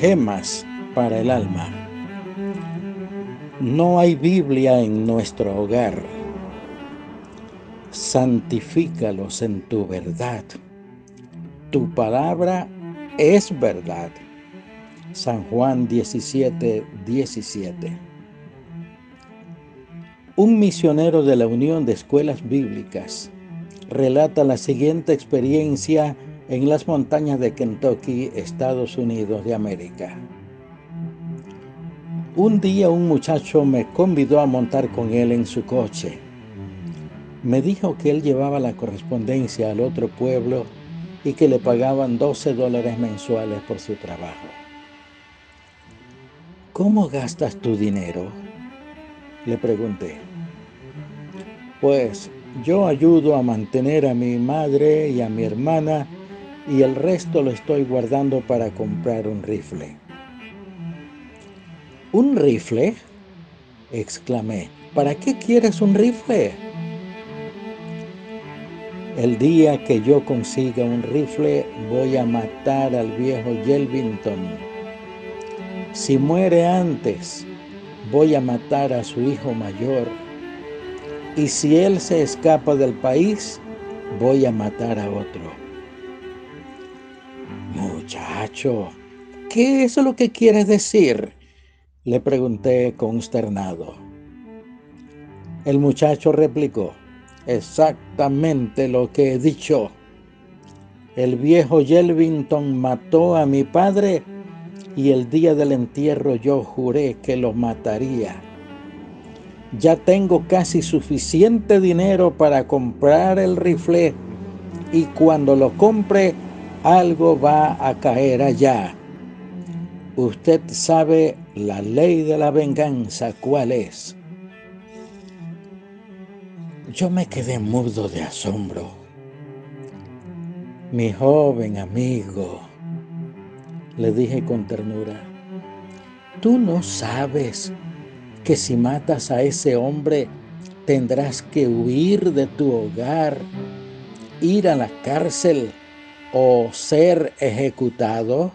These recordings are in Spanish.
Gemas para el alma. No hay Biblia en nuestro hogar. Santifícalos en tu verdad. Tu palabra es verdad. San Juan 17, 17. Un misionero de la Unión de Escuelas Bíblicas relata la siguiente experiencia en las montañas de Kentucky, Estados Unidos de América. Un día un muchacho me convidó a montar con él en su coche. Me dijo que él llevaba la correspondencia al otro pueblo y que le pagaban 12 dólares mensuales por su trabajo. ¿Cómo gastas tu dinero? Le pregunté. Pues yo ayudo a mantener a mi madre y a mi hermana y el resto lo estoy guardando para comprar un rifle. ¿Un rifle? exclamé. ¿Para qué quieres un rifle? El día que yo consiga un rifle voy a matar al viejo Yelvington. Si muere antes, voy a matar a su hijo mayor. Y si él se escapa del país, voy a matar a otro. ¿Qué es lo que quieres decir? Le pregunté consternado. El muchacho replicó, exactamente lo que he dicho. El viejo Yelvington mató a mi padre y el día del entierro yo juré que lo mataría. Ya tengo casi suficiente dinero para comprar el rifle y cuando lo compre algo va a caer allá. Usted sabe la ley de la venganza cuál es. Yo me quedé mudo de asombro. Mi joven amigo, le dije con ternura, tú no sabes que si matas a ese hombre tendrás que huir de tu hogar, ir a la cárcel o ser ejecutado?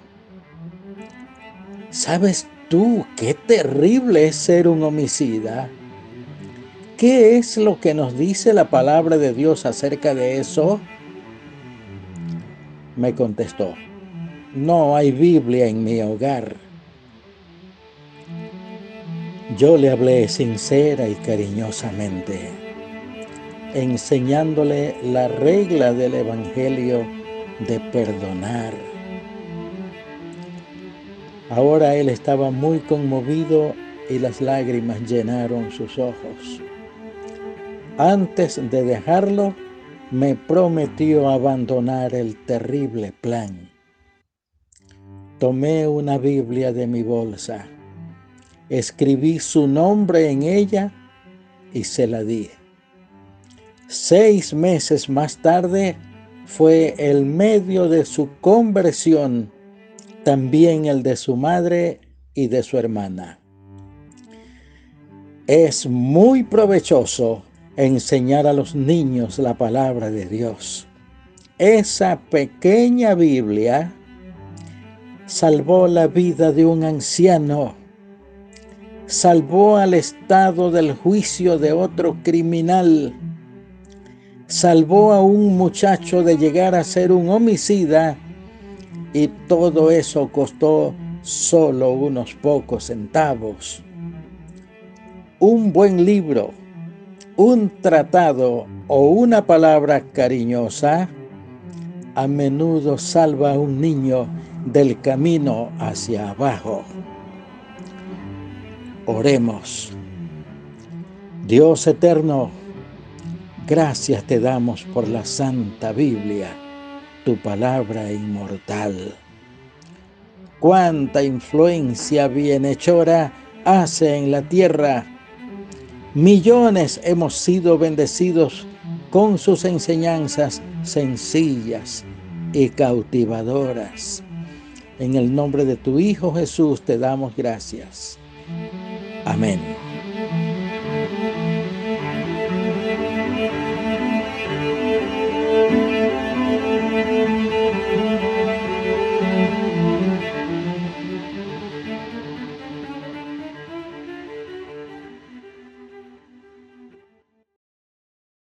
¿Sabes tú qué terrible es ser un homicida? ¿Qué es lo que nos dice la palabra de Dios acerca de eso? Me contestó, no hay Biblia en mi hogar. Yo le hablé sincera y cariñosamente, enseñándole la regla del Evangelio de perdonar. Ahora él estaba muy conmovido y las lágrimas llenaron sus ojos. Antes de dejarlo, me prometió abandonar el terrible plan. Tomé una Biblia de mi bolsa, escribí su nombre en ella y se la di. Seis meses más tarde, fue el medio de su conversión, también el de su madre y de su hermana. Es muy provechoso enseñar a los niños la palabra de Dios. Esa pequeña Biblia salvó la vida de un anciano, salvó al estado del juicio de otro criminal, salvó a un muchacho de llegar a ser un homicida y todo eso costó solo unos pocos centavos. Un buen libro, un tratado o una palabra cariñosa a menudo salva a un niño del camino hacia abajo. Oremos. Dios eterno, Gracias te damos por la Santa Biblia, tu palabra inmortal. Cuánta influencia bienhechora hace en la tierra. Millones hemos sido bendecidos con sus enseñanzas sencillas y cautivadoras. En el nombre de tu Hijo Jesús te damos gracias. Amén.